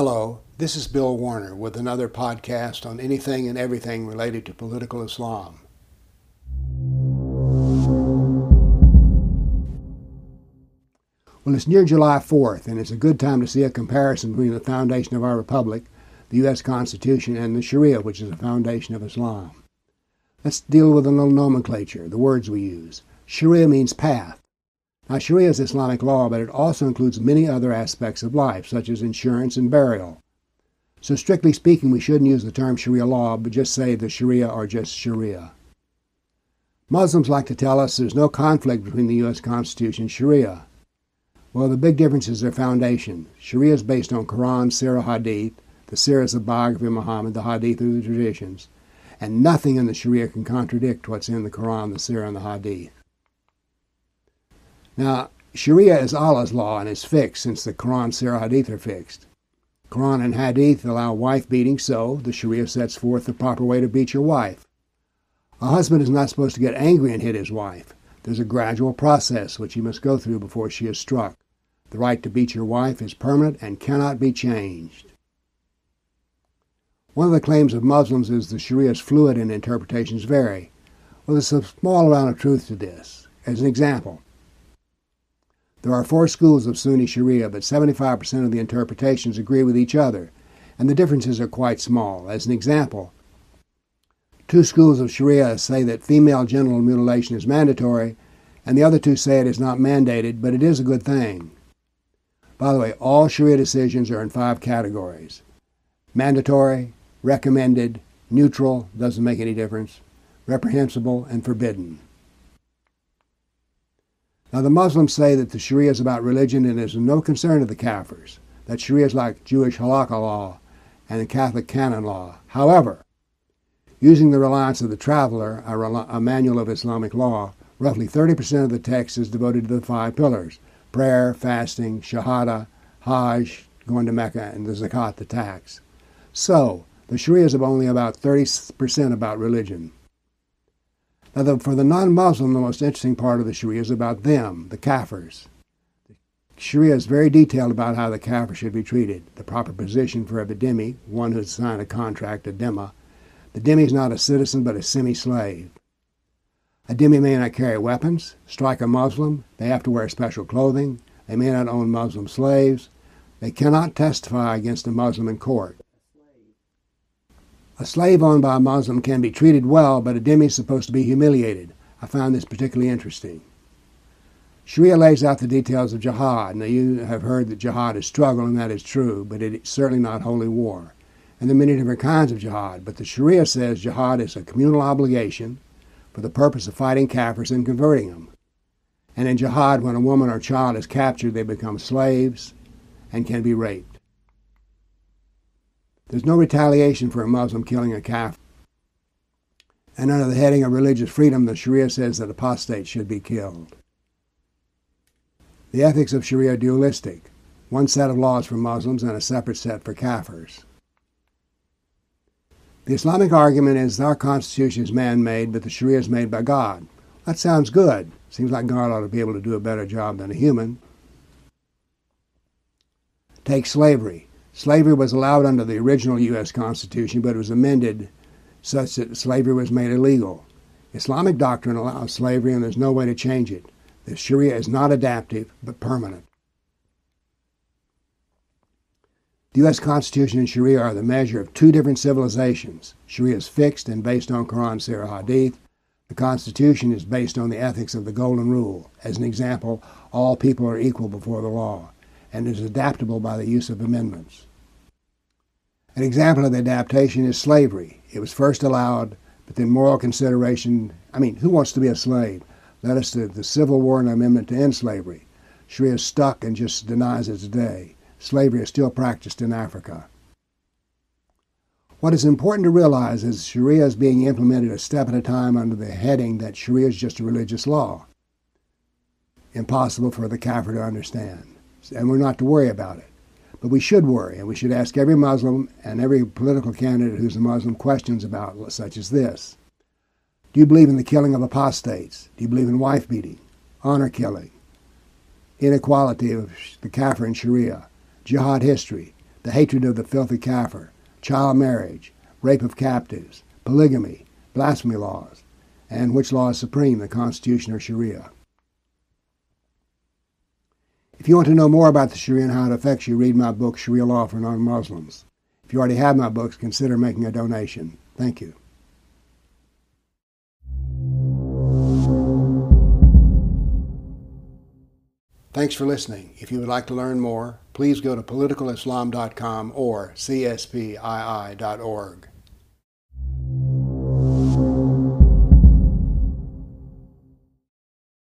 Hello, this is Bill Warner with another podcast on anything and everything related to political Islam. Well, it's near July 4th, and it's a good time to see a comparison between the foundation of our republic, the U.S. Constitution, and the Sharia, which is the foundation of Islam. Let's deal with a little nomenclature, the words we use. Sharia means path. Now, Sharia is Islamic law, but it also includes many other aspects of life, such as insurance and burial. So, strictly speaking, we shouldn't use the term Sharia law, but just say the Sharia or just Sharia. Muslims like to tell us there's no conflict between the U.S. Constitution and Sharia. Well, the big difference is their foundation. Sharia is based on Quran, Sirah, Hadith. The Sirah is the biography of Muhammad, the Hadith are the traditions. And nothing in the Sharia can contradict what's in the Quran, the Sirah, and the Hadith. Now, Sharia is Allah's law and is fixed since the Quran, Sirah, Hadith are fixed. Quran and Hadith allow wife beating, so the Sharia sets forth the proper way to beat your wife. A husband is not supposed to get angry and hit his wife. There's a gradual process which he must go through before she is struck. The right to beat your wife is permanent and cannot be changed. One of the claims of Muslims is the Sharia is fluid and interpretations vary. Well, there's a small amount of truth to this. As an example, there are four schools of Sunni Sharia, but 75% of the interpretations agree with each other, and the differences are quite small. As an example, two schools of Sharia say that female genital mutilation is mandatory, and the other two say it is not mandated, but it is a good thing. By the way, all Sharia decisions are in five categories mandatory, recommended, neutral, doesn't make any difference, reprehensible, and forbidden. Now, the Muslims say that the Sharia is about religion and is no concern of the Kafirs, that Sharia is like Jewish halakha law and the Catholic canon law. However, using the reliance of the Traveler, a, a manual of Islamic law, roughly 30% of the text is devoted to the five pillars prayer, fasting, shahada, hajj, going to Mecca, and the zakat, the tax. So, the Sharia is only about 30% about religion. Now, the, for the non Muslim, the most interesting part of the Sharia is about them, the Kafirs. The Sharia is very detailed about how the Kafir should be treated, the proper position for a dhimmi, one who has signed a contract, a dhimma. The dhimmi is not a citizen but a semi slave. A dhimmi may not carry weapons, strike a Muslim, they have to wear special clothing, they may not own Muslim slaves, they cannot testify against a Muslim in court. A slave owned by a Muslim can be treated well, but a dhimmi is supposed to be humiliated. I found this particularly interesting. Sharia lays out the details of jihad. Now, you have heard that jihad is struggle, and that is true, but it's certainly not holy war. And there are many different kinds of jihad, but the Sharia says jihad is a communal obligation for the purpose of fighting Kafirs and converting them. And in jihad, when a woman or child is captured, they become slaves and can be raped. There's no retaliation for a Muslim killing a Kafir. And under the heading of religious freedom, the Sharia says that apostates should be killed. The ethics of Sharia are dualistic one set of laws for Muslims and a separate set for Kafirs. The Islamic argument is our Constitution is man made, but the Sharia is made by God. That sounds good. Seems like God ought to be able to do a better job than a human. Take slavery. Slavery was allowed under the original U.S. Constitution, but it was amended such that slavery was made illegal. Islamic doctrine allows slavery, and there's no way to change it. The Sharia is not adaptive, but permanent. The U.S. Constitution and Sharia are the measure of two different civilizations. Sharia is fixed and based on Quran, Sirah, Hadith. The Constitution is based on the ethics of the Golden Rule. As an example, all people are equal before the law, and is adaptable by the use of amendments. An example of the adaptation is slavery. It was first allowed, but then moral consideration I mean, who wants to be a slave? Led us to the Civil War and amendment to end slavery. Sharia is stuck and just denies it today slavery is still practiced in Africa. What is important to realize is Sharia is being implemented a step at a time under the heading that Sharia is just a religious law. Impossible for the Kafir to understand. And we're not to worry about it. But we should worry, and we should ask every Muslim and every political candidate who's a Muslim questions about such as this. Do you believe in the killing of apostates? Do you believe in wife beating, honor killing, inequality of the Kafir and Sharia? jihad history. the hatred of the filthy kafir, child marriage, rape of captives, polygamy, blasphemy laws, and which law is supreme, the Constitution or Sharia. If you want to know more about the Sharia and how it affects you, read my book, Sharia Law for Non-Muslims. If you already have my books, consider making a donation. Thank you. Thanks for listening. If you would like to learn more, please go to politicalislam.com or cspii.org.